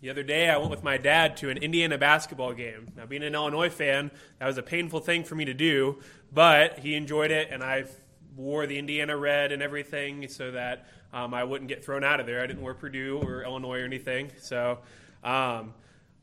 The other day, I went with my dad to an Indiana basketball game. Now, being an Illinois fan, that was a painful thing for me to do, but he enjoyed it, and I wore the Indiana red and everything so that um, I wouldn't get thrown out of there. I didn't wear Purdue or Illinois or anything. So, um,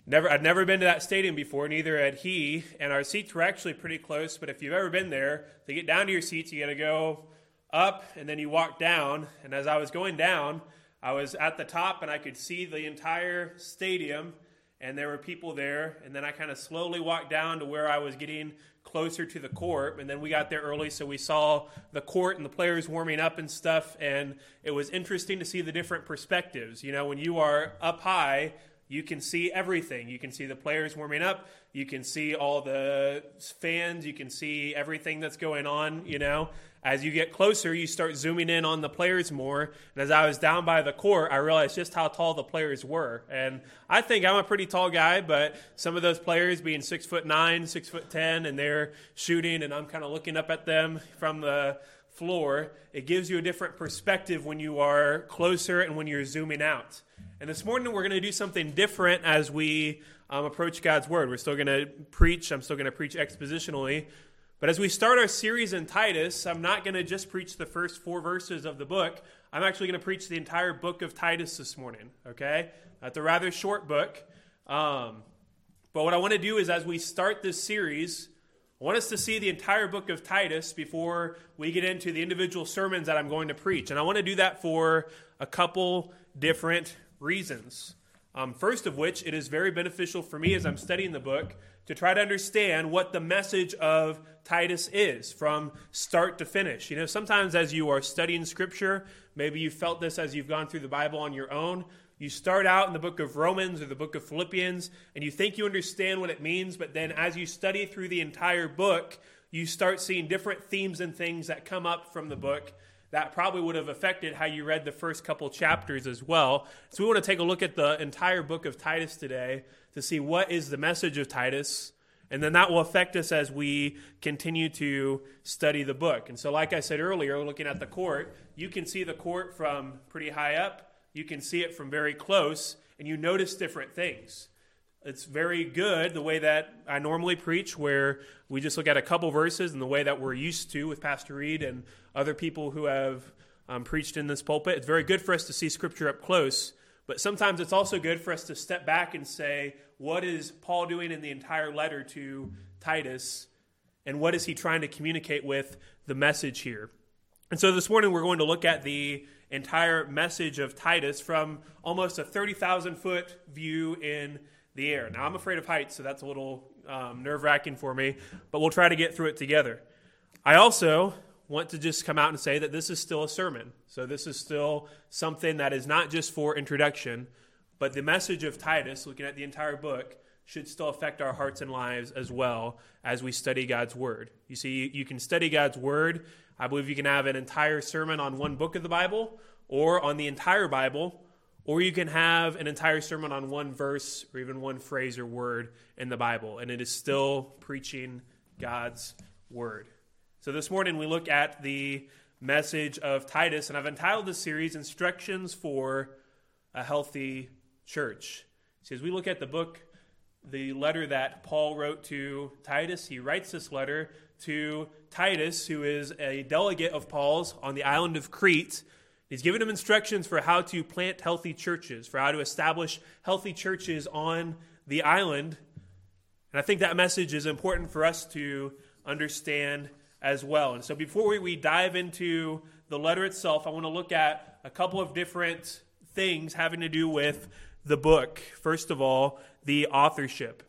never, I'd never been to that stadium before, neither had he. And our seats were actually pretty close. But if you've ever been there, to get down to your seats, you got to go up and then you walk down. And as I was going down, I was at the top and I could see the entire stadium and there were people there. And then I kind of slowly walked down to where I was getting closer to the court. And then we got there early, so we saw the court and the players warming up and stuff. And it was interesting to see the different perspectives. You know, when you are up high, you can see everything. You can see the players warming up. You can see all the fans. You can see everything that's going on, you know as you get closer, you start zooming in on the players more. And as I was down by the court, I realized just how tall the players were. And I think I'm a pretty tall guy, but some of those players being six foot nine, six foot ten, and they're shooting, and I'm kind of looking up at them from the floor, it gives you a different perspective when you are closer and when you're zooming out. And this morning, we're going to do something different as we um, approach God's Word. We're still going to preach, I'm still going to preach expositionally, but as we start our series in Titus, I'm not going to just preach the first four verses of the book. I'm actually going to preach the entire book of Titus this morning, okay? It's a rather short book. Um, but what I want to do is, as we start this series, I want us to see the entire book of Titus before we get into the individual sermons that I'm going to preach. And I want to do that for a couple different reasons. Um, first of which, it is very beneficial for me as I'm studying the book to try to understand what the message of Titus is from start to finish. You know, sometimes as you are studying scripture, maybe you felt this as you've gone through the Bible on your own. You start out in the book of Romans or the book of Philippians, and you think you understand what it means, but then as you study through the entire book, you start seeing different themes and things that come up from the book that probably would have affected how you read the first couple chapters as well. So we want to take a look at the entire book of Titus today to see what is the message of Titus. And then that will affect us as we continue to study the book. And so, like I said earlier, looking at the court, you can see the court from pretty high up, you can see it from very close, and you notice different things. It's very good the way that I normally preach, where we just look at a couple verses and the way that we're used to with Pastor Reed and other people who have um, preached in this pulpit. It's very good for us to see Scripture up close, but sometimes it's also good for us to step back and say, what is Paul doing in the entire letter to Titus? And what is he trying to communicate with the message here? And so this morning we're going to look at the entire message of Titus from almost a 30,000 foot view in the air. Now, I'm afraid of heights, so that's a little um, nerve wracking for me, but we'll try to get through it together. I also want to just come out and say that this is still a sermon. So, this is still something that is not just for introduction, but the message of Titus, looking at the entire book, should still affect our hearts and lives as well as we study God's Word. You see, you can study God's Word. I believe you can have an entire sermon on one book of the Bible or on the entire Bible, or you can have an entire sermon on one verse or even one phrase or word in the Bible, and it is still preaching God's Word. So this morning we look at the message of Titus, and I've entitled this series Instructions for a Healthy Church. See, as we look at the book, the letter that Paul wrote to Titus, he writes this letter to Titus, who is a delegate of Paul's on the island of Crete. He's given him instructions for how to plant healthy churches, for how to establish healthy churches on the island. And I think that message is important for us to understand as well. And so before we dive into the letter itself, I want to look at a couple of different things having to do with the book. First of all, the authorship.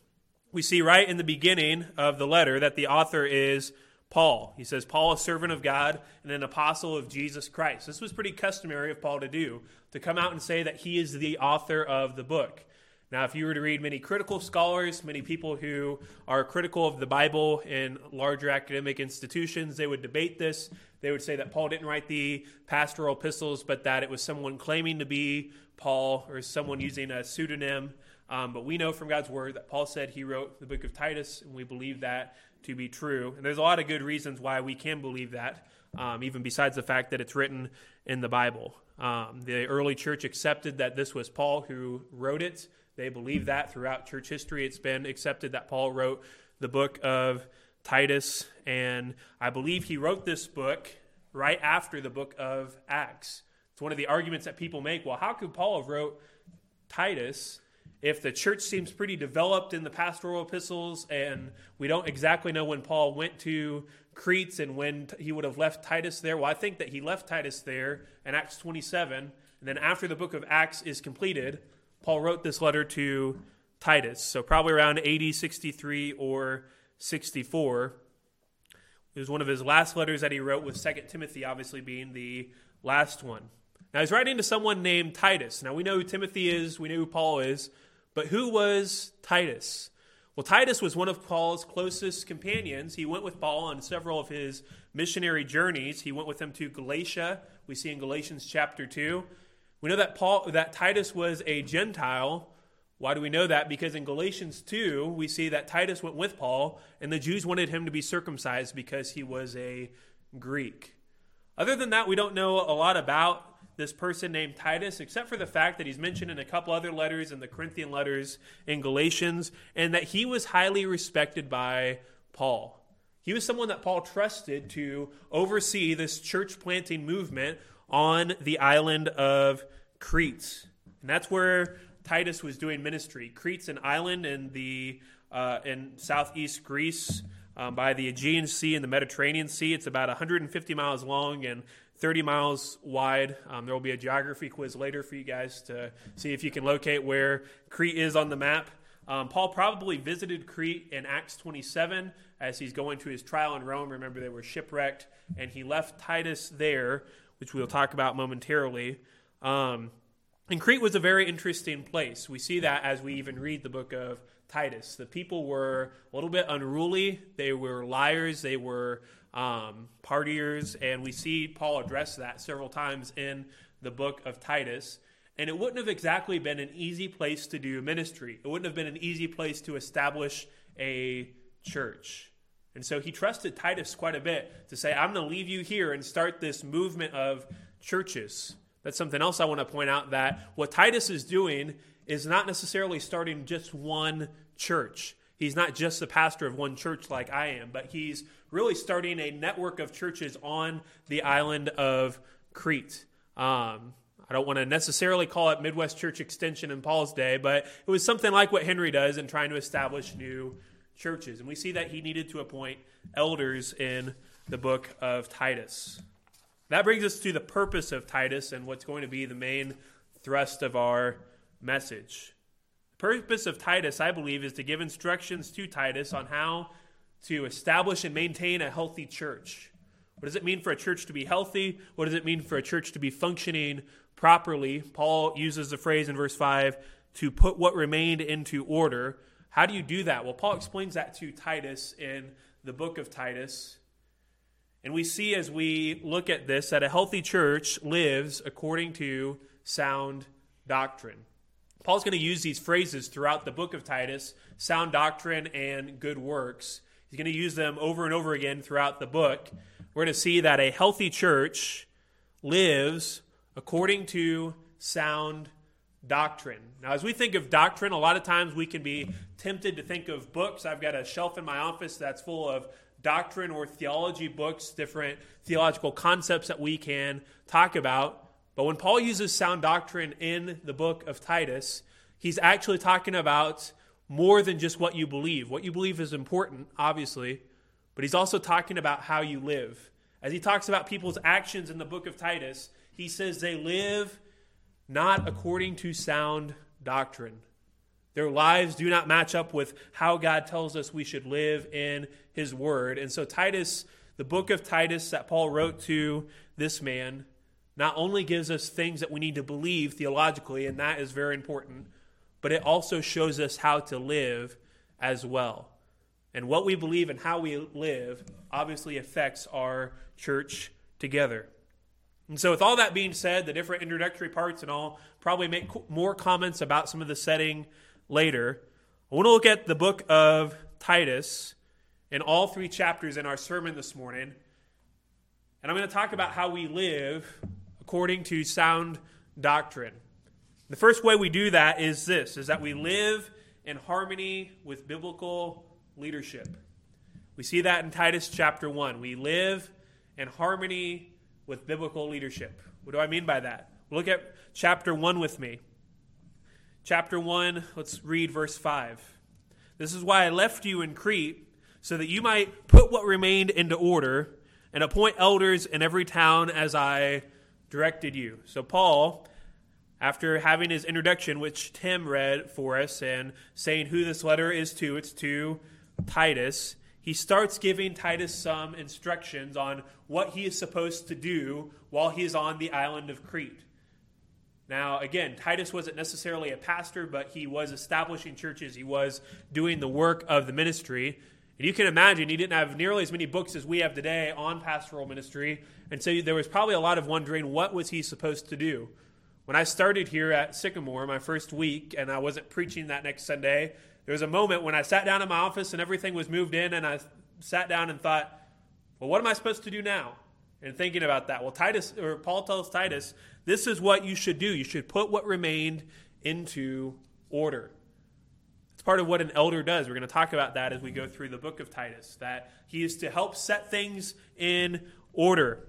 We see right in the beginning of the letter that the author is Paul. He says, Paul, a servant of God and an apostle of Jesus Christ. This was pretty customary of Paul to do, to come out and say that he is the author of the book. Now, if you were to read many critical scholars, many people who are critical of the Bible in larger academic institutions, they would debate this. They would say that Paul didn't write the pastoral epistles, but that it was someone claiming to be Paul or someone using a pseudonym. Um, but we know from God's word that Paul said he wrote the book of Titus, and we believe that to be true. And there's a lot of good reasons why we can believe that, um, even besides the fact that it's written in the Bible. Um, the early church accepted that this was Paul who wrote it. They believe that throughout church history. It's been accepted that Paul wrote the book of Titus, and I believe he wrote this book right after the book of Acts. It's one of the arguments that people make. Well, how could Paul have wrote Titus if the church seems pretty developed in the pastoral epistles and we don't exactly know when Paul went to Crete and when he would have left Titus there? Well, I think that he left Titus there in Acts 27. And then after the book of Acts is completed, Paul wrote this letter to Titus. So probably around AD 63 or 64. It was one of his last letters that he wrote with Second Timothy, obviously being the last one. Now he's writing to someone named Titus. Now we know who Timothy is, we know who Paul is, but who was Titus? Well, Titus was one of Paul's closest companions. He went with Paul on several of his missionary journeys. He went with him to Galatia. We see in Galatians chapter 2. We know that Paul that Titus was a Gentile. Why do we know that? Because in Galatians 2, we see that Titus went with Paul and the Jews wanted him to be circumcised because he was a Greek. Other than that, we don't know a lot about this person named Titus, except for the fact that he's mentioned in a couple other letters in the Corinthian letters in Galatians, and that he was highly respected by Paul. He was someone that Paul trusted to oversee this church planting movement on the island of Crete. And that's where Titus was doing ministry. Crete's an island in the uh, in southeast Greece um, by the Aegean Sea and the Mediterranean Sea. It's about 150 miles long and 30 miles wide. Um, there will be a geography quiz later for you guys to see if you can locate where Crete is on the map. Um, Paul probably visited Crete in Acts 27 as he's going to his trial in Rome. Remember, they were shipwrecked, and he left Titus there, which we'll talk about momentarily. Um, and Crete was a very interesting place. We see that as we even read the book of Titus. The people were a little bit unruly, they were liars, they were um, partiers, and we see Paul address that several times in the book of Titus. And it wouldn't have exactly been an easy place to do ministry. It wouldn't have been an easy place to establish a church. And so he trusted Titus quite a bit to say, I'm going to leave you here and start this movement of churches. That's something else I want to point out that what Titus is doing is not necessarily starting just one church. He's not just the pastor of one church like I am, but he's really starting a network of churches on the island of Crete. Um, I don't want to necessarily call it Midwest Church Extension in Paul's day, but it was something like what Henry does in trying to establish new churches. And we see that he needed to appoint elders in the book of Titus. That brings us to the purpose of Titus and what's going to be the main thrust of our message. Purpose of Titus, I believe, is to give instructions to Titus on how to establish and maintain a healthy church. What does it mean for a church to be healthy? What does it mean for a church to be functioning properly? Paul uses the phrase in verse 5 to put what remained into order. How do you do that? Well, Paul explains that to Titus in the book of Titus. And we see as we look at this that a healthy church lives according to sound doctrine. Paul's going to use these phrases throughout the book of Titus sound doctrine and good works. He's going to use them over and over again throughout the book. We're going to see that a healthy church lives according to sound doctrine. Now, as we think of doctrine, a lot of times we can be tempted to think of books. I've got a shelf in my office that's full of doctrine or theology books, different theological concepts that we can talk about. But when Paul uses sound doctrine in the book of Titus, he's actually talking about more than just what you believe. What you believe is important, obviously, but he's also talking about how you live. As he talks about people's actions in the book of Titus, he says they live not according to sound doctrine. Their lives do not match up with how God tells us we should live in his word. And so, Titus, the book of Titus that Paul wrote to this man, not only gives us things that we need to believe theologically, and that is very important, but it also shows us how to live as well. And what we believe and how we live obviously affects our church together. And so, with all that being said, the different introductory parts and all, probably make more comments about some of the setting later. I want to look at the book of Titus in all three chapters in our sermon this morning. And I'm going to talk about how we live according to sound doctrine. The first way we do that is this is that we live in harmony with biblical leadership. We see that in Titus chapter 1. We live in harmony with biblical leadership. What do I mean by that? Look at chapter 1 with me. Chapter 1, let's read verse 5. This is why I left you in Crete, so that you might put what remained into order and appoint elders in every town as I directed you. So, Paul, after having his introduction, which Tim read for us, and saying who this letter is to, it's to Titus, he starts giving Titus some instructions on what he is supposed to do while he is on the island of Crete. Now, again, Titus wasn't necessarily a pastor, but he was establishing churches. He was doing the work of the ministry. And you can imagine he didn't have nearly as many books as we have today on pastoral ministry. And so there was probably a lot of wondering what was he supposed to do? When I started here at Sycamore my first week and I wasn't preaching that next Sunday, there was a moment when I sat down in my office and everything was moved in and I sat down and thought, well, what am I supposed to do now? And thinking about that, well, Titus or Paul tells Titus, this is what you should do. You should put what remained into order. Part of what an elder does. We're going to talk about that as we go through the book of Titus, that he is to help set things in order.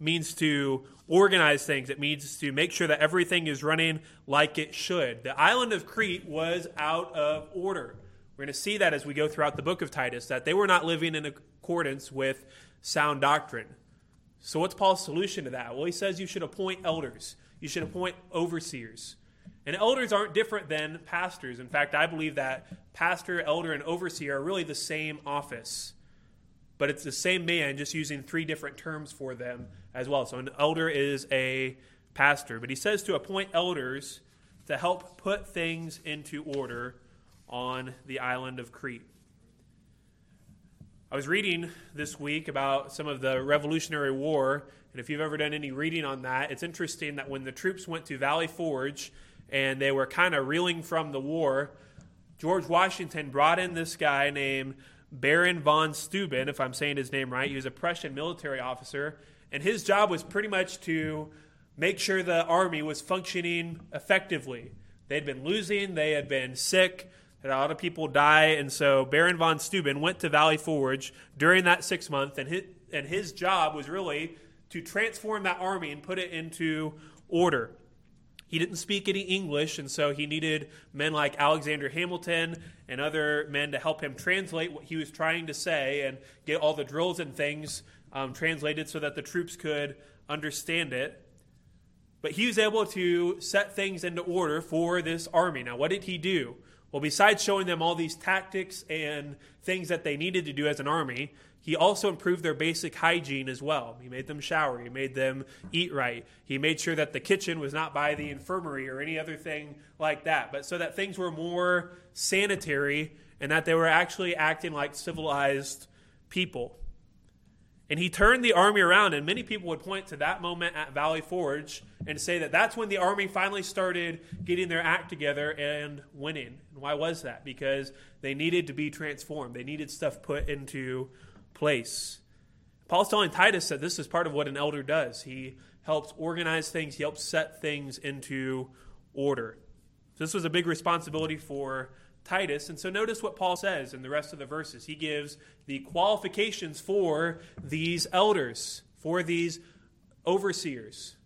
means to organize things. It means to make sure that everything is running like it should. The island of Crete was out of order. We're going to see that as we go throughout the book of Titus, that they were not living in accordance with sound doctrine. So, what's Paul's solution to that? Well, he says you should appoint elders, you should appoint overseers. And elders aren't different than pastors. In fact, I believe that pastor, elder, and overseer are really the same office. But it's the same man, just using three different terms for them as well. So, an elder is a pastor. But he says to appoint elders to help put things into order on the island of Crete. I was reading this week about some of the Revolutionary War, and if you've ever done any reading on that, it's interesting that when the troops went to Valley Forge and they were kind of reeling from the war, George Washington brought in this guy named Baron von Steuben, if I'm saying his name right. He was a Prussian military officer, and his job was pretty much to make sure the army was functioning effectively. They'd been losing, they had been sick, had a lot of people die, and so Baron von Steuben went to Valley Forge during that six month, and his, and his job was really to transform that army and put it into order. He didn't speak any English, and so he needed men like Alexander Hamilton and other men to help him translate what he was trying to say and get all the drills and things um, translated so that the troops could understand it. But he was able to set things into order for this army. Now, what did he do? Well, besides showing them all these tactics and things that they needed to do as an army, he also improved their basic hygiene as well. He made them shower, he made them eat right. He made sure that the kitchen was not by the infirmary or any other thing like that, but so that things were more sanitary and that they were actually acting like civilized people. And he turned the army around, and many people would point to that moment at Valley Forge and say that that's when the army finally started getting their act together and winning. And why was that? Because they needed to be transformed, they needed stuff put into place. Paul's telling Titus that this is part of what an elder does. He helps organize things, he helps set things into order. So this was a big responsibility for Titus. And so notice what Paul says in the rest of the verses. He gives the qualifications for these elders, for these overseers.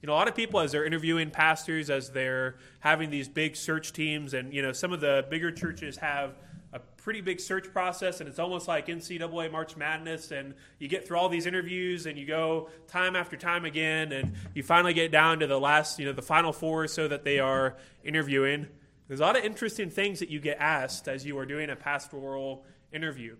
You know, a lot of people, as they're interviewing pastors, as they're having these big search teams, and, you know, some of the bigger churches have a pretty big search process, and it's almost like NCAA March Madness. And you get through all these interviews, and you go time after time again, and you finally get down to the last, you know, the final four, so that they are interviewing. There's a lot of interesting things that you get asked as you are doing a pastoral interview.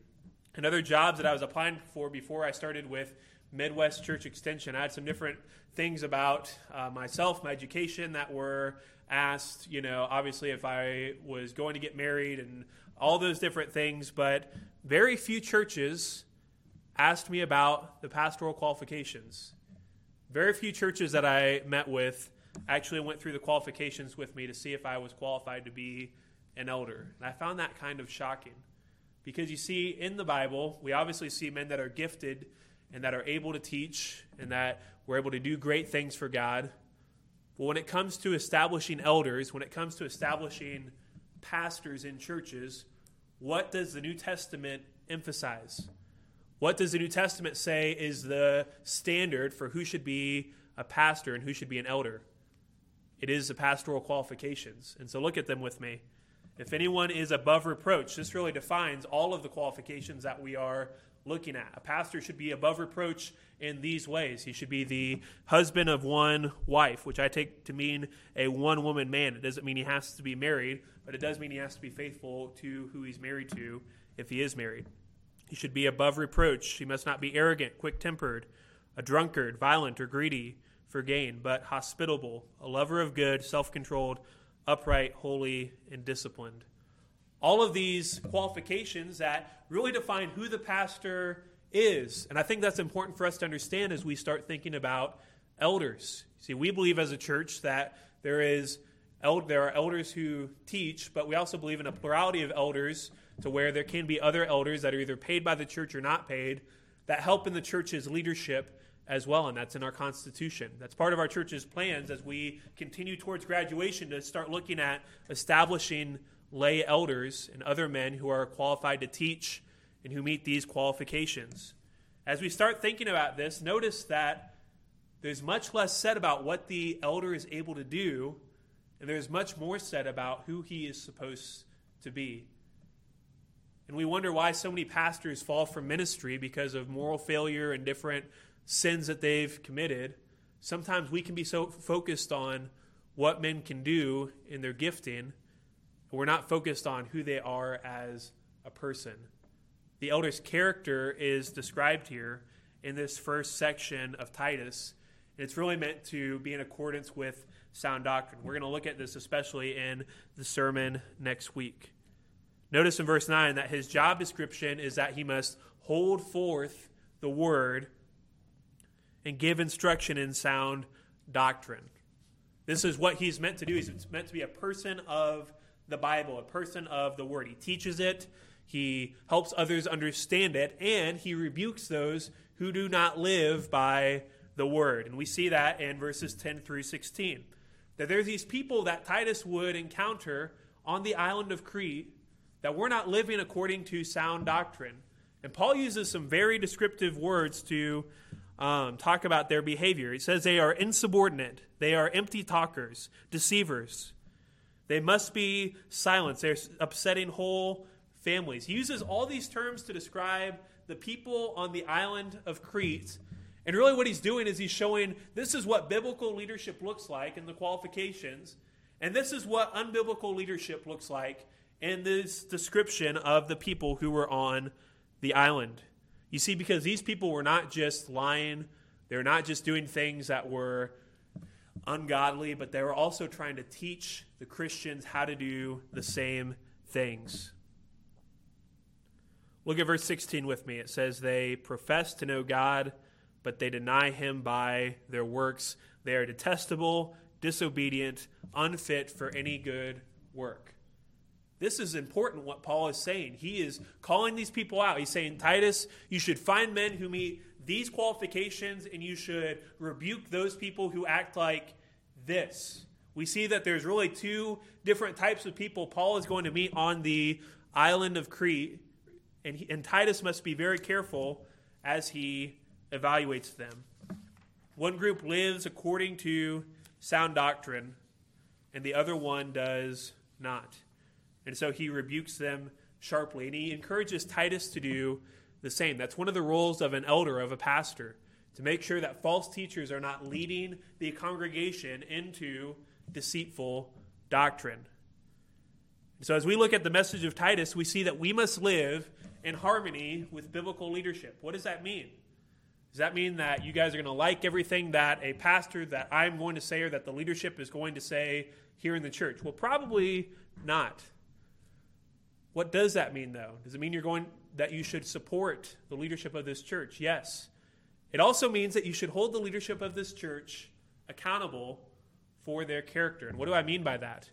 And other jobs that I was applying for before I started with Midwest Church Extension, I had some different things about uh, myself, my education that were asked. You know, obviously, if I was going to get married and all those different things, but very few churches asked me about the pastoral qualifications. Very few churches that I met with actually went through the qualifications with me to see if I was qualified to be an elder. And I found that kind of shocking. Because you see, in the Bible, we obviously see men that are gifted and that are able to teach and that we're able to do great things for God. But when it comes to establishing elders, when it comes to establishing pastors in churches, what does the New Testament emphasize? What does the New Testament say is the standard for who should be a pastor and who should be an elder? It is the pastoral qualifications. And so look at them with me. If anyone is above reproach, this really defines all of the qualifications that we are looking at. A pastor should be above reproach in these ways. He should be the husband of one wife, which I take to mean a one woman man. It doesn't mean he has to be married, but it does mean he has to be faithful to who he's married to if he is married. He should be above reproach. He must not be arrogant, quick tempered, a drunkard, violent, or greedy for gain, but hospitable, a lover of good, self controlled, upright, holy, and disciplined. All of these qualifications that really define who the pastor is. And I think that's important for us to understand as we start thinking about elders. See, we believe as a church that there is there are elders who teach, but we also believe in a plurality of elders to where there can be other elders that are either paid by the church or not paid that help in the church's leadership as well, and that's in our Constitution. That's part of our church's plans as we continue towards graduation to start looking at establishing lay elders and other men who are qualified to teach and who meet these qualifications. As we start thinking about this, notice that there's much less said about what the elder is able to do, and there's much more said about who he is supposed to be. And we wonder why so many pastors fall from ministry because of moral failure and different sins that they've committed. Sometimes we can be so focused on what men can do in their gifting, we're not focused on who they are as a person the elder's character is described here in this first section of Titus. And it's really meant to be in accordance with sound doctrine. We're going to look at this especially in the sermon next week. Notice in verse 9 that his job description is that he must hold forth the word and give instruction in sound doctrine. This is what he's meant to do. He's meant to be a person of the Bible, a person of the word. He teaches it, he helps others understand it, and he rebukes those who do not live by the word. And we see that in verses 10 through 16. That there's these people that Titus would encounter on the island of Crete that were not living according to sound doctrine. And Paul uses some very descriptive words to um, talk about their behavior. He says they are insubordinate, they are empty talkers, deceivers. They must be silenced. They're upsetting whole families. He uses all these terms to describe the people on the island of Crete. And really, what he's doing is he's showing this is what biblical leadership looks like in the qualifications, and this is what unbiblical leadership looks like in this description of the people who were on the island. You see, because these people were not just lying, they were not just doing things that were ungodly, but they were also trying to teach the Christians how to do the same things. Look at verse 16 with me. It says, They profess to know God, but they deny him by their works. They are detestable, disobedient, unfit for any good work. This is important what Paul is saying. He is calling these people out. He's saying, Titus, you should find men who meet these qualifications and you should rebuke those people who act like this. We see that there's really two different types of people Paul is going to meet on the island of Crete and, he, and Titus must be very careful as he evaluates them. One group lives according to sound doctrine, and the other one does not. And so he rebukes them sharply, and he encourages Titus to do the same. That's one of the roles of an elder, of a pastor, to make sure that false teachers are not leading the congregation into deceitful doctrine. So, as we look at the message of Titus, we see that we must live in harmony with biblical leadership. What does that mean? Does that mean that you guys are going to like everything that a pastor that I'm going to say or that the leadership is going to say here in the church? Well, probably not. What does that mean though? Does it mean you're going that you should support the leadership of this church? Yes. It also means that you should hold the leadership of this church accountable for their character. And what do I mean by that?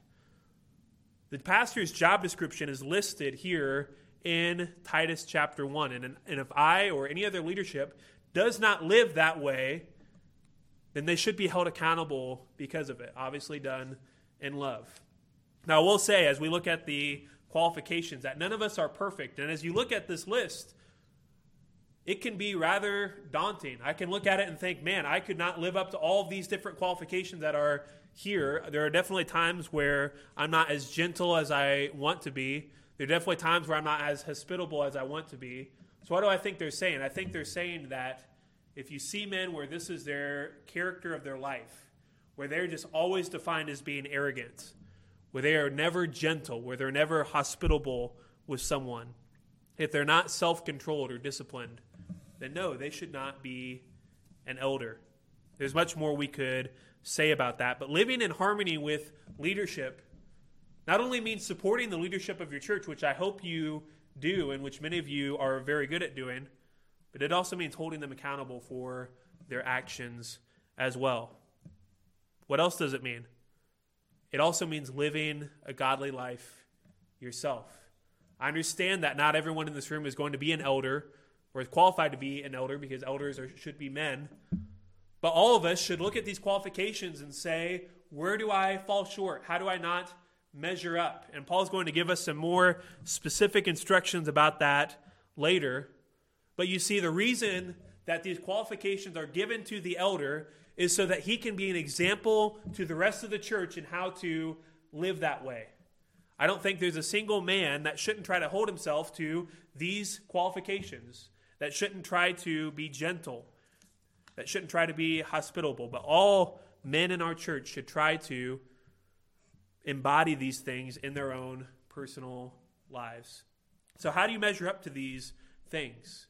The pastor's job description is listed here in Titus chapter 1. And, and if I or any other leadership does not live that way, then they should be held accountable because of it, obviously done in love. Now, I will say, as we look at the qualifications, that none of us are perfect. And as you look at this list, it can be rather daunting. I can look at it and think, man, I could not live up to all these different qualifications that are here. There are definitely times where I'm not as gentle as I want to be. There are definitely times where I'm not as hospitable as I want to be. So, what do I think they're saying? I think they're saying that if you see men where this is their character of their life, where they're just always defined as being arrogant, where they are never gentle, where they're never hospitable with someone, if they're not self controlled or disciplined, then no, they should not be an elder. There's much more we could say about that. But living in harmony with leadership not only means supporting the leadership of your church, which I hope you do and which many of you are very good at doing, but it also means holding them accountable for their actions as well. What else does it mean? It also means living a godly life yourself. I understand that not everyone in this room is going to be an elder or is qualified to be an elder because elders are, should be men. But all of us should look at these qualifications and say, where do I fall short? How do I not measure up? And Paul's going to give us some more specific instructions about that later. But you see, the reason that these qualifications are given to the elder is so that he can be an example to the rest of the church in how to live that way. I don't think there's a single man that shouldn't try to hold himself to these qualifications, that shouldn't try to be gentle, that shouldn't try to be hospitable, but all men in our church should try to embody these things in their own personal lives. So, how do you measure up to these things?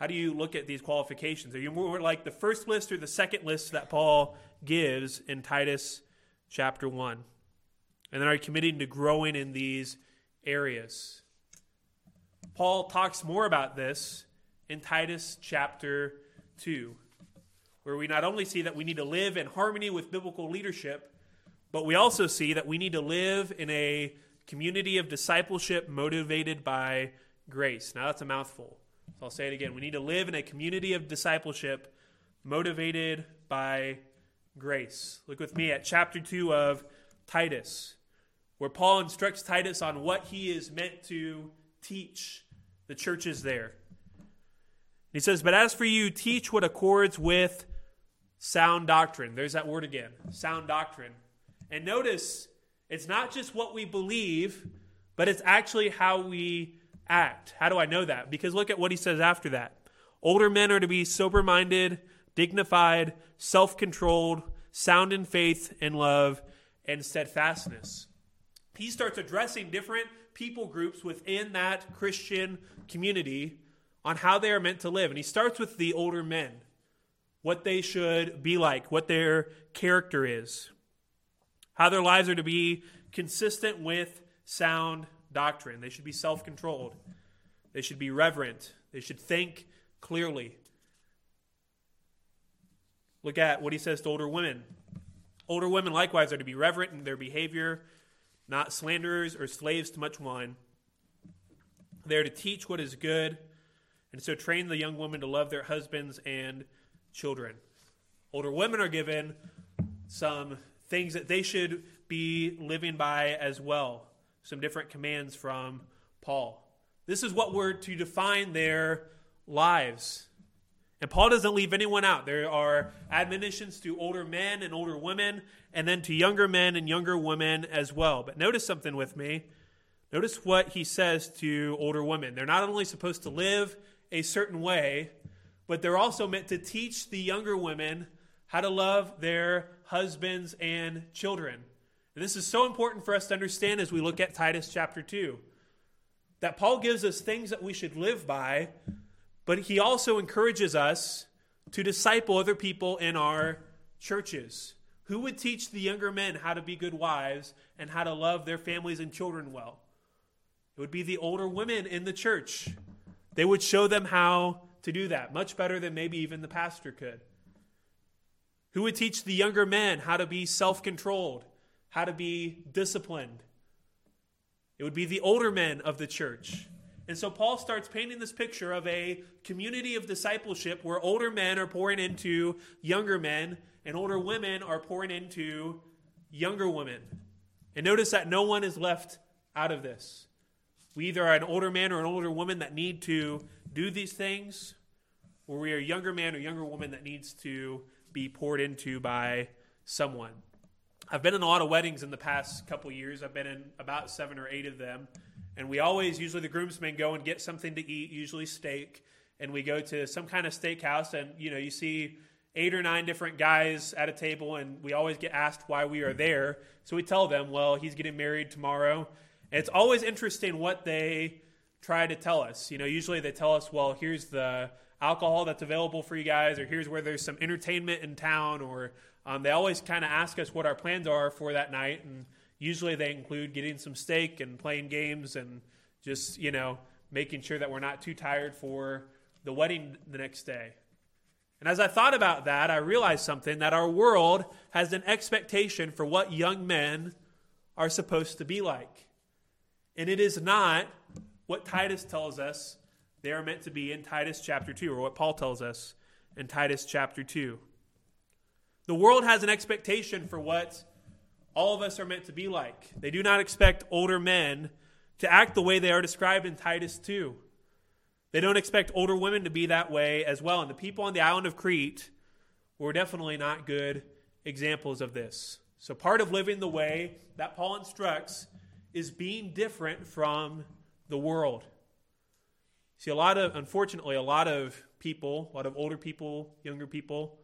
How do you look at these qualifications? Are you more like the first list or the second list that Paul gives in Titus chapter 1? And then are you committing to growing in these areas? Paul talks more about this in Titus chapter 2, where we not only see that we need to live in harmony with biblical leadership, but we also see that we need to live in a community of discipleship motivated by grace. Now, that's a mouthful. So I'll say it again. We need to live in a community of discipleship motivated by grace. Look with me at chapter 2 of Titus, where Paul instructs Titus on what he is meant to teach the churches there. He says, But as for you, teach what accords with sound doctrine. There's that word again sound doctrine. And notice, it's not just what we believe, but it's actually how we act. How do I know that? Because look at what he says after that. Older men are to be sober minded, dignified, self controlled, sound in faith and love, and steadfastness. He starts addressing different people groups within that Christian community on how they are meant to live. And he starts with the older men, what they should be like, what their character is, how their lives are to be consistent with sound doctrine. They should be self controlled. They should be reverent. They should think clearly. Look at what he says to older women. Older women likewise are to be reverent in their behavior, not slanderers or slaves to much wine. They are to teach what is good, and so train the young women to love their husbands and children. Older women are given some things that they should be living by as well some different commands from Paul. This is what we're to define their lives. And Paul doesn't leave anyone out. There are admonitions to older men and older women, and then to younger men and younger women as well. But notice something with me. Notice what he says to older women. They're not only supposed to live a certain way, but they're also meant to teach the younger women how to love their husbands and children. And this is so important for us to understand as we look at Titus chapter 2. That Paul gives us things that we should live by, but he also encourages us to disciple other people in our churches. Who would teach the younger men how to be good wives and how to love their families and children well? It would be the older women in the church. They would show them how to do that, much better than maybe even the pastor could. Who would teach the younger men how to be self controlled how to be disciplined. It would be the older men of the church. And so Paul starts painting this picture of a community of discipleship where older men are pouring into younger men and older women are pouring into younger women. And notice that no one is left out of this. We either are an older man or an older woman that need to do these things, or we are a younger man or younger woman that needs to be poured into by someone. I've been in a lot of weddings in the past couple years. I've been in about seven or eight of them. And we always, usually the groomsmen go and get something to eat, usually steak. And we go to some kind of steakhouse, and you know, you see eight or nine different guys at a table, and we always get asked why we are there. So we tell them, well, he's getting married tomorrow. And it's always interesting what they try to tell us. You know, usually they tell us, well, here's the alcohol that's available for you guys, or here's where there's some entertainment in town, or um, they always kind of ask us what our plans are for that night. And usually they include getting some steak and playing games and just, you know, making sure that we're not too tired for the wedding the next day. And as I thought about that, I realized something that our world has an expectation for what young men are supposed to be like. And it is not what Titus tells us they are meant to be in Titus chapter 2, or what Paul tells us in Titus chapter 2. The world has an expectation for what all of us are meant to be like. They do not expect older men to act the way they are described in Titus 2. They don't expect older women to be that way as well. And the people on the island of Crete were definitely not good examples of this. So, part of living the way that Paul instructs is being different from the world. See, a lot of, unfortunately, a lot of people, a lot of older people, younger people,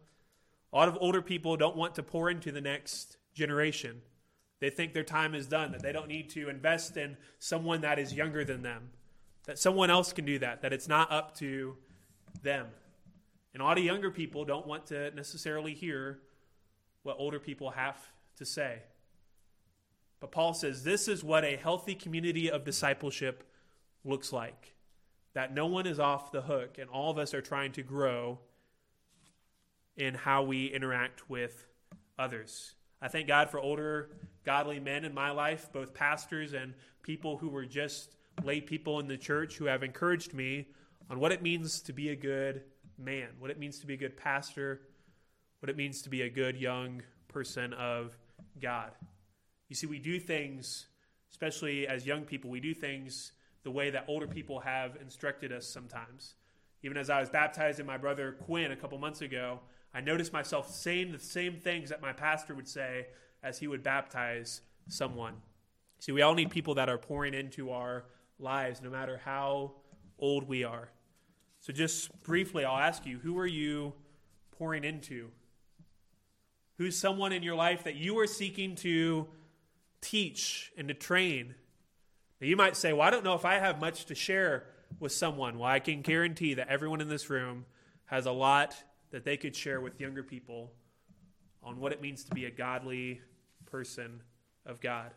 a lot of older people don't want to pour into the next generation. They think their time is done, that they don't need to invest in someone that is younger than them that someone else can do that, that it's not up to them. And a lot of younger people don't want to necessarily hear what older people have to say. But Paul says this is what a healthy community of discipleship looks like that no one is off the hook, and all of us are trying to grow in how we interact with others. I thank God for older, godly men in my life, both pastors and people who were just lay people in the church who have encouraged me on what it means to be a good man, what it means to be a good pastor, what it means to be a good young person of God. You see, we do things, especially as young people, we do things the way that older people have instructed us sometimes. Even as I was baptizing my brother Quinn a couple months ago, I noticed myself saying the same things that my pastor would say as he would baptize someone. See, we all need people that are pouring into our lives, no matter how old we are. So, just briefly, I'll ask you who are you pouring into? Who's someone in your life that you are seeking to teach and to train? Now, you might say, Well, I don't know if I have much to share with someone. Well, I can guarantee that everyone in this room has a lot that they could share with younger people on what it means to be a godly person of God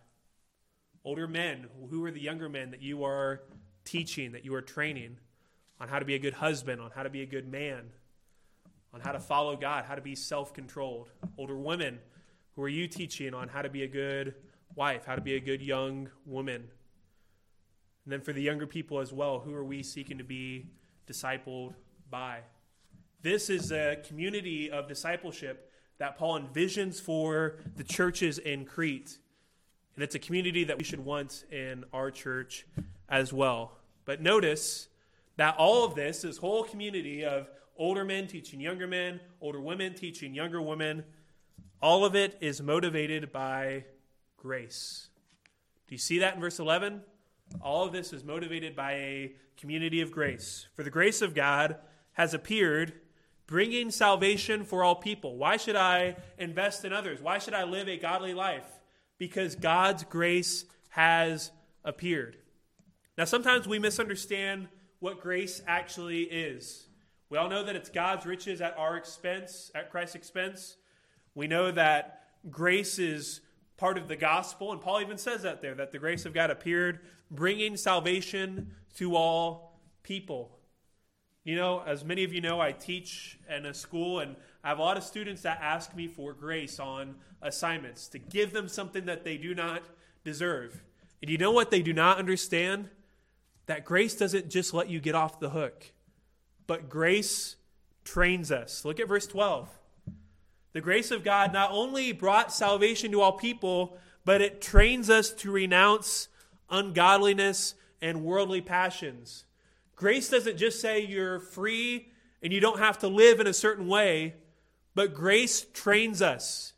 older men, who are the younger men that you are teaching, that you are training on how to be a good husband, on how to be a good man, on how to follow God, how to be self controlled. Older women, who are you teaching on how to be a good wife, how to be a good young woman? And then for the younger people as well, who are we seeking to be discipled by? This is a community of discipleship that Paul envisions for the churches in Crete. And it's a community that we should want in our church as well. But notice that all of this, this whole community of older men teaching younger men, older women teaching younger women, all of it is motivated by grace. Do you see that in verse 11? All of this is motivated by a community of grace. For the grace of God has appeared, bringing salvation for all people. Why should I invest in others? Why should I live a godly life? because God's grace has appeared. Now, sometimes we misunderstand what grace actually is. We all know that it's God's riches at our expense, at Christ's expense. We know that grace is part of the gospel, and Paul even says that there, that the grace of God appeared, bringing salvation to all people. You know, as many of you know, I teach in a school, and I have a lot of students that ask me for grace on assignments, to give them something that they do not deserve. And you know what they do not understand? that grace doesn't just let you get off the hook, but grace trains us. Look at verse 12. The grace of God not only brought salvation to all people, but it trains us to renounce ungodliness and worldly passions. Grace doesn't just say you're free and you don't have to live in a certain way, but grace trains us.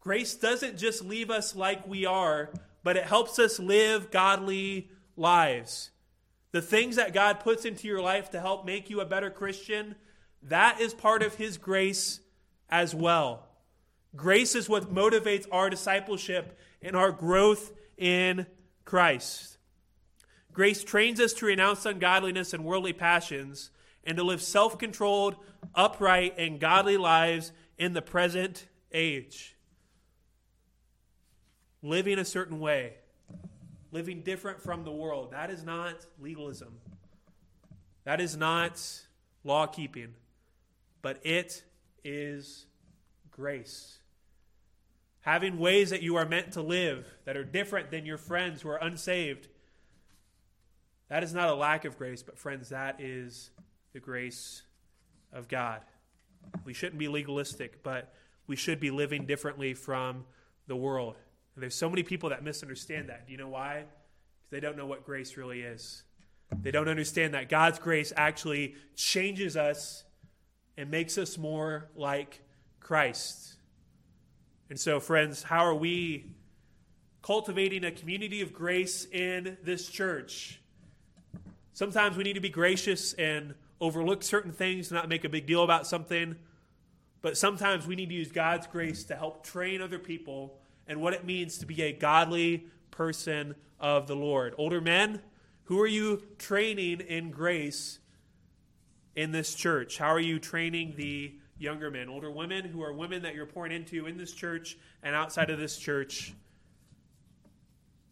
Grace doesn't just leave us like we are, but it helps us live godly lives. The things that God puts into your life to help make you a better Christian, that is part of His grace as well. Grace is what motivates our discipleship and our growth in Christ. Grace trains us to renounce ungodliness and worldly passions and to live self controlled, upright, and godly lives in the present age. Living a certain way, living different from the world, that is not legalism. That is not law keeping, but it is grace. Having ways that you are meant to live that are different than your friends who are unsaved. That is not a lack of grace, but friends, that is the grace of God. We shouldn't be legalistic, but we should be living differently from the world. And there's so many people that misunderstand that. Do you know why? Because they don't know what grace really is. They don't understand that God's grace actually changes us and makes us more like Christ. And so, friends, how are we cultivating a community of grace in this church? Sometimes we need to be gracious and overlook certain things, not make a big deal about something. But sometimes we need to use God's grace to help train other people and what it means to be a godly person of the Lord. Older men, who are you training in grace in this church? How are you training the younger men? Older women who are women that you're pouring into in this church and outside of this church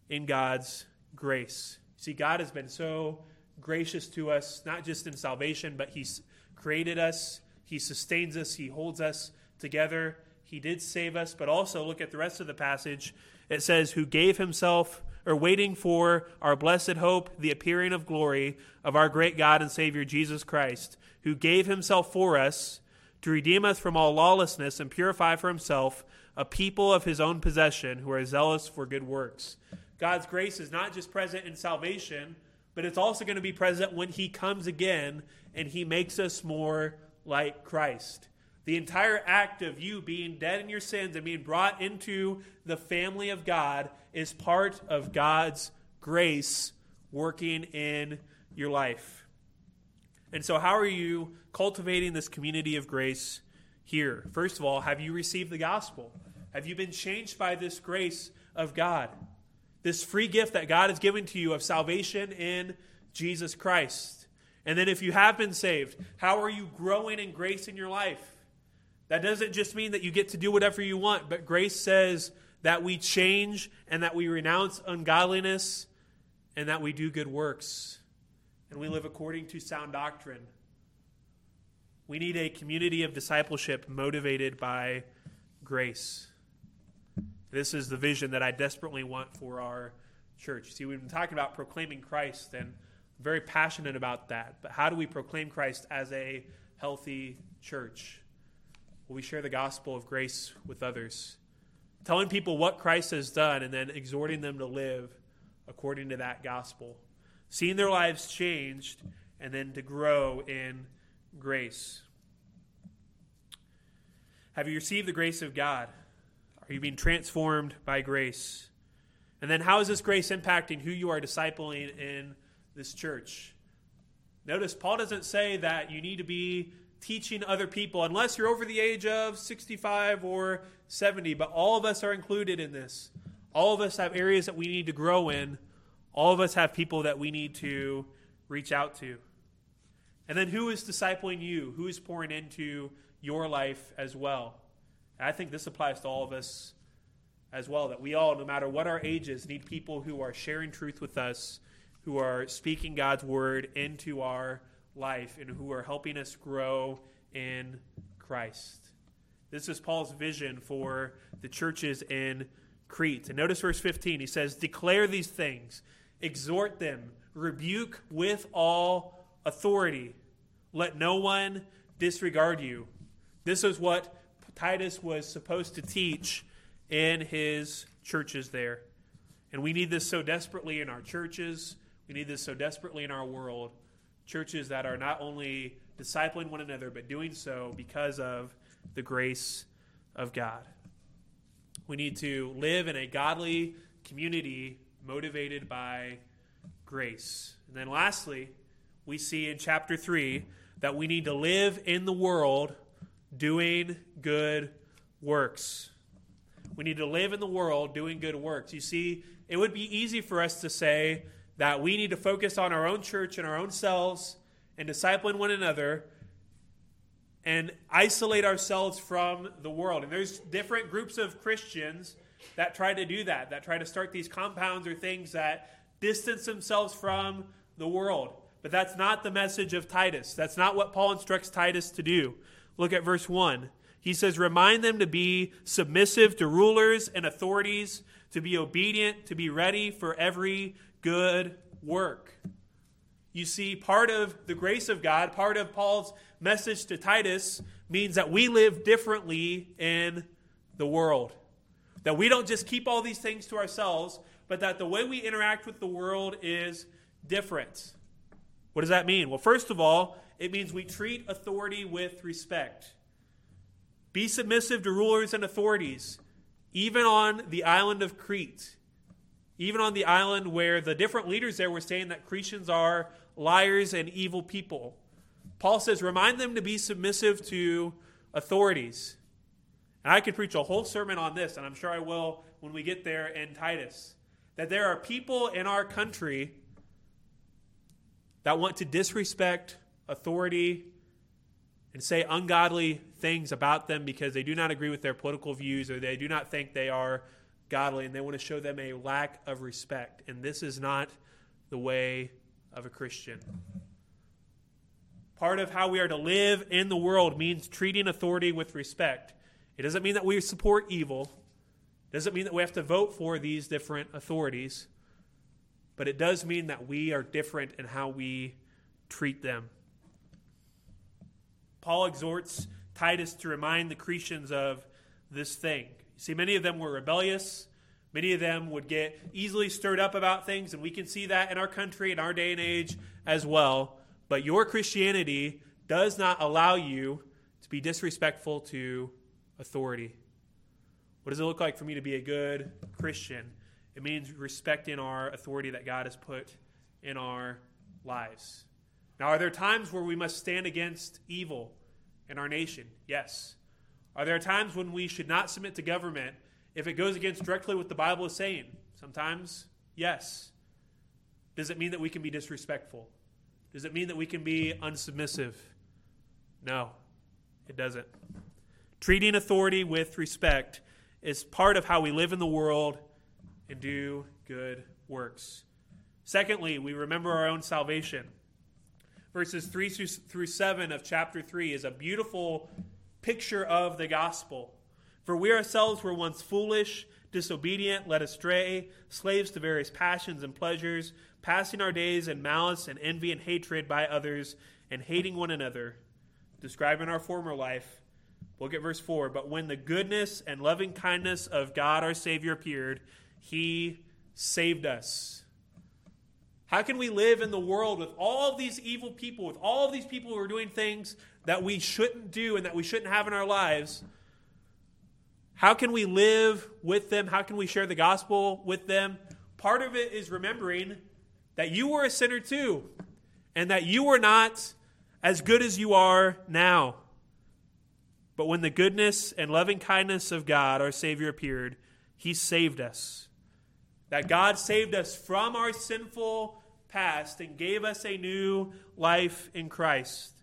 in God's grace. See, God has been so gracious to us, not just in salvation, but He's created us, He sustains us, He holds us together. He did save us, but also look at the rest of the passage. It says, Who gave Himself, or waiting for our blessed hope, the appearing of glory of our great God and Savior Jesus Christ, who gave Himself for us to redeem us from all lawlessness and purify for Himself a people of His own possession who are zealous for good works. God's grace is not just present in salvation, but it's also going to be present when he comes again and he makes us more like Christ. The entire act of you being dead in your sins and being brought into the family of God is part of God's grace working in your life. And so, how are you cultivating this community of grace here? First of all, have you received the gospel? Have you been changed by this grace of God? this free gift that God has given to you of salvation in Jesus Christ. And then if you have been saved, how are you growing in grace in your life? That doesn't just mean that you get to do whatever you want, but grace says that we change and that we renounce ungodliness and that we do good works and we live according to sound doctrine. We need a community of discipleship motivated by grace. This is the vision that I desperately want for our church. See, we've been talking about proclaiming Christ, and very passionate about that. But how do we proclaim Christ as a healthy church? Will we share the gospel of grace with others? Telling people what Christ has done and then exhorting them to live according to that gospel. Seeing their lives changed and then to grow in grace. Have you received the grace of God? Are you being transformed by grace? And then, how is this grace impacting who you are discipling in this church? Notice, Paul doesn't say that you need to be teaching other people unless you're over the age of 65 or 70, but all of us are included in this. All of us have areas that we need to grow in. All of us have people that we need to reach out to. And then, who is discipling you? Who is pouring into your life as well? And I think this applies to all of us as well that we all, no matter what our ages, need people who are sharing truth with us, who are speaking God's word into our life, and who are helping us grow in Christ. This is Paul's vision for the churches in Crete. And notice verse 15. He says, Declare these things, exhort them, rebuke with all authority. Let no one disregard you. This is what Titus was supposed to teach in his churches there. And we need this so desperately in our churches. We need this so desperately in our world. Churches that are not only discipling one another, but doing so because of the grace of God. We need to live in a godly community motivated by grace. And then lastly, we see in chapter 3 that we need to live in the world doing good works. We need to live in the world doing good works. You see, it would be easy for us to say that we need to focus on our own church and our own selves and discipline one another and isolate ourselves from the world. And there's different groups of Christians that try to do that, that try to start these compounds or things that distance themselves from the world. But that's not the message of Titus. That's not what Paul instructs Titus to do. Look at verse 1. He says, Remind them to be submissive to rulers and authorities, to be obedient, to be ready for every good work. You see, part of the grace of God, part of Paul's message to Titus, means that we live differently in the world. That we don't just keep all these things to ourselves, but that the way we interact with the world is different. What does that mean? Well, first of all, it means we treat authority with respect. Be submissive to rulers and authorities, even on the island of Crete, even on the island where the different leaders there were saying that Cretians are liars and evil people. Paul says, remind them to be submissive to authorities. And I could preach a whole sermon on this, and I'm sure I will when we get there in Titus. That there are people in our country that want to disrespect authority and say ungodly things about them because they do not agree with their political views or they do not think they are godly and they want to show them a lack of respect. And this is not the way of a Christian. Part of how we are to live in the world means treating authority with respect. It doesn't mean that we support evil. It doesn't mean that we have to vote for these different authorities. But it does mean that we are different in how we treat them. Paul exhorts Titus to remind the Cretans of this thing. See, many of them were rebellious. Many of them would get easily stirred up about things, and we can see that in our country, in our day and age as well. But your Christianity does not allow you to be disrespectful to authority. What does it look like for me to be a good Christian? It means respecting our authority that God has put in our lives. Now, are there times where we must stand against evil in our nation? Yes. Are there times when we should not submit to government if it goes against directly what the Bible is saying? Sometimes, yes. Does it mean that we can be disrespectful? Does it mean that we can be unsubmissive? No, it doesn't. Treating authority with respect is part of how we live in the world and do good works. Secondly, we remember our own salvation verses 3 through 7 of chapter 3 is a beautiful picture of the gospel. For we ourselves were once foolish, disobedient, led astray, slaves to various passions and pleasures, passing our days in malice and envy and hatred by others, and hating one another. Describing our former life, look at verse 4. But when the goodness and loving kindness of God our Savior appeared, he saved us how can we live in the world with all of these evil people, with all of these people who are doing things that we shouldn't do and that we shouldn't have in our lives? How can we live with them? How can we share the gospel with them? Part of it is remembering that you were a sinner too, and that you were not as good as you are now. But when the goodness and loving kindness of God, our Savior, appeared, He saved us. That God saved us from our sinful past and gave us a new life in Christ.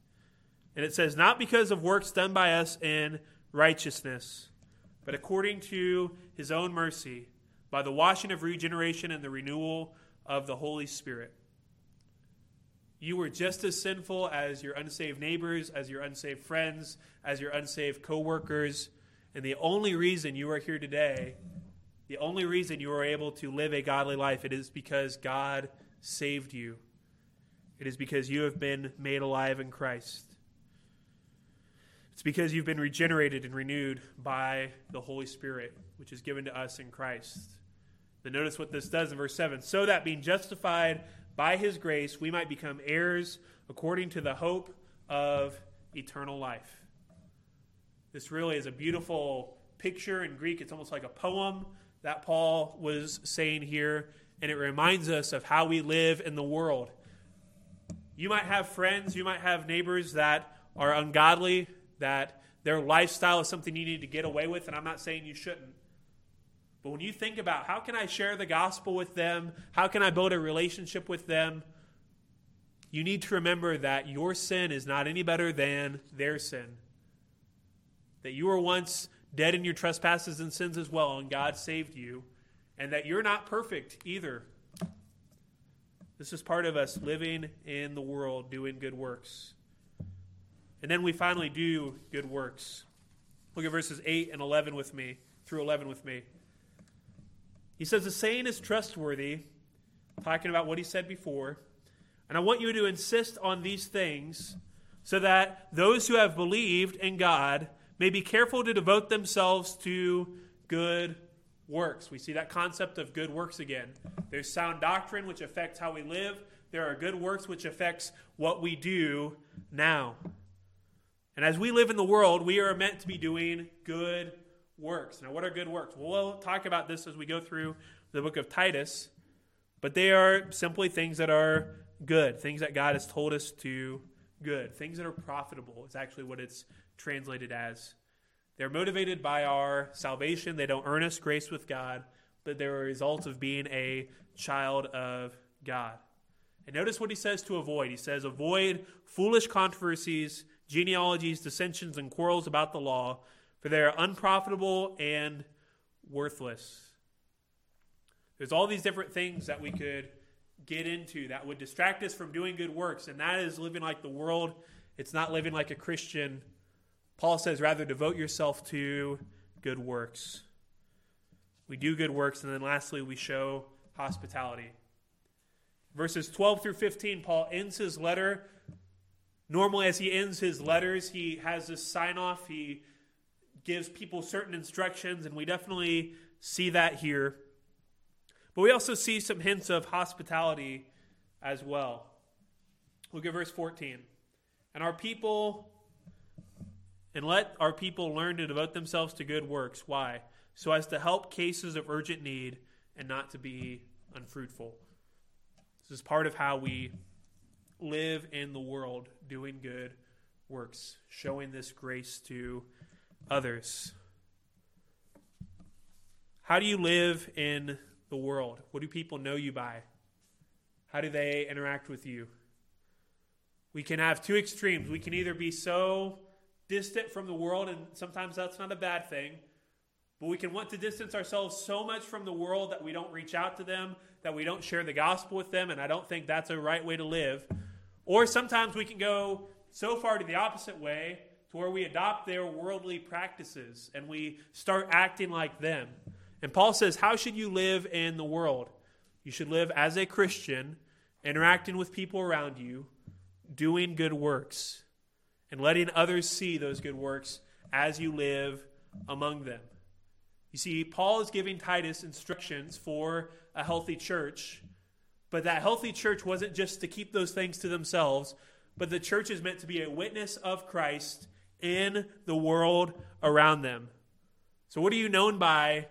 And it says, not because of works done by us in righteousness, but according to his own mercy, by the washing of regeneration and the renewal of the Holy Spirit. You were just as sinful as your unsaved neighbors, as your unsaved friends, as your unsaved coworkers. And the only reason you are here today the only reason you are able to live a godly life it is because God saved you. It is because you have been made alive in Christ. It's because you've been regenerated and renewed by the Holy Spirit, which is given to us in Christ. Then notice what this does in verse 7 so that being justified by his grace, we might become heirs according to the hope of eternal life. This really is a beautiful picture in Greek. It's almost like a poem that Paul was saying here, and it reminds us of how we live in the world. You might have friends, you might have neighbors that are ungodly, that their lifestyle is something you need to get away with, and I'm not saying you shouldn't. But when you think about how can I share the gospel with them, how can I build a relationship with them, you need to remember that your sin is not any better than their sin. That you were once dead in your trespasses and sins as well, and God saved you, and that you're not perfect either. This is part of us living in the world, doing good works. And then we finally do good works. Look at verses 8 and 11 with me, through 11 with me. He says, The saying is trustworthy, talking about what he said before. And I want you to insist on these things so that those who have believed in God may be careful to devote themselves to good works. We see that concept of good works again. There's sound doctrine, which affects how we live. There are good works, which affects what we do now. And as we live in the world, we are meant to be doing good works. Now, what are good works? Well, we'll talk about this as we go through the book of Titus, but they are simply things that are good, things that God has told us to good, things that are profitable. It's actually what it's translated as. They're motivated by our salvation. They don't earn us grace with God, but they're a result of being a child of God. And notice what he says to avoid. He says, Avoid foolish controversies, genealogies, dissensions, and quarrels about the law, for they are unprofitable and worthless. There's all these different things that we could get into that would distract us from doing good works, and that is living like the world. It's not living like a Christian Paul says, rather devote yourself to good works. We do good works, and then lastly, we show hospitality. Verses 12 through 15, Paul ends his letter. Normally, as he ends his letters, he has this sign off. He gives people certain instructions, and we definitely see that here. But we also see some hints of hospitality as well. Look at verse 14. And our people and let our people learn to devote themselves to good works. Why? So as to help cases of urgent need and not to be unfruitful. This is part of how we live in the world, doing good works, showing this grace to others. How do you live in the world? What do people know you by? How do they interact with you? We can have two extremes. We can either be so distant from the world, and sometimes that's not a bad thing. But we can want to distance ourselves so much from the world that we don't reach out to them, that we don't share the gospel with them, and I don't think that's a right way to live. Or sometimes we can go so far to the opposite way to where we adopt their worldly practices and we start acting like them. And Paul says, How should you live in the world? You should live as a Christian, interacting with people around you, doing good works and letting others see those good works as you live among them. You see, Paul is giving Titus instructions for a healthy church, but that healthy church wasn't just to keep those things to themselves, but the church is meant to be a witness of Christ in the world around them. So, what are you known by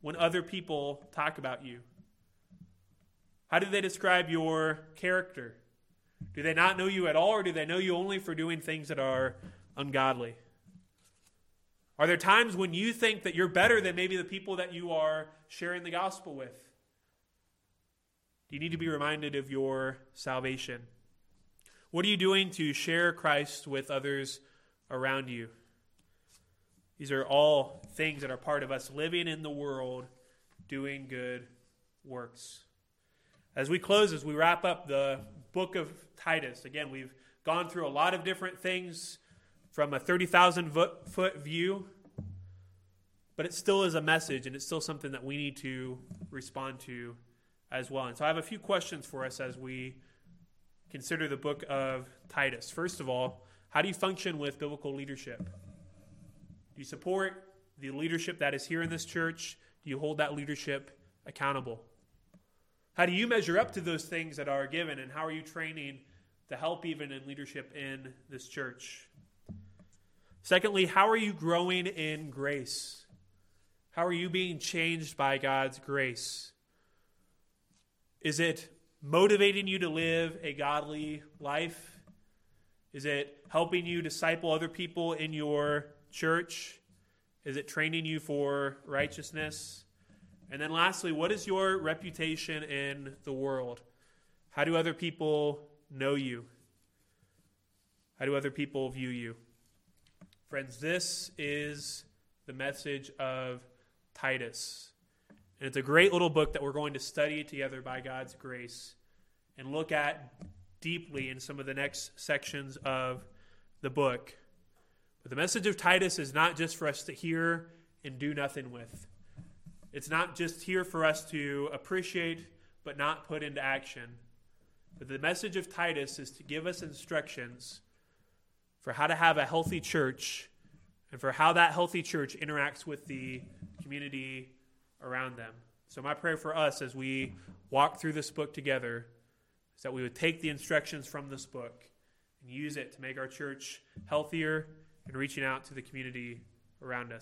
when other people talk about you? How do they describe your character? Do they not know you at all, or do they know you only for doing things that are ungodly? Are there times when you think that you're better than maybe the people that you are sharing the gospel with? Do you need to be reminded of your salvation? What are you doing to share Christ with others around you? These are all things that are part of us living in the world, doing good works. As we close, as we wrap up the book of Titus. Again, we've gone through a lot of different things from a 30,000 foot view, but it still is a message and it's still something that we need to respond to as well. And so I have a few questions for us as we consider the book of Titus. First of all, how do you function with biblical leadership? Do you support the leadership that is here in this church? Do you hold that leadership accountable? How do you measure up to those things that are given, and how are you training to help even in leadership in this church? Secondly, how are you growing in grace? How are you being changed by God's grace? Is it motivating you to live a godly life? Is it helping you disciple other people in your church? Is it training you for righteousness? And then lastly, what is your reputation in the world? How do other people know you? How do other people view you? Friends, this is the message of Titus. And it's a great little book that we're going to study together by God's grace and look at deeply in some of the next sections of the book. But the message of Titus is not just for us to hear and do nothing with. It's not just here for us to appreciate but not put into action. But the message of Titus is to give us instructions for how to have a healthy church and for how that healthy church interacts with the community around them. So, my prayer for us as we walk through this book together is that we would take the instructions from this book and use it to make our church healthier and reaching out to the community around us.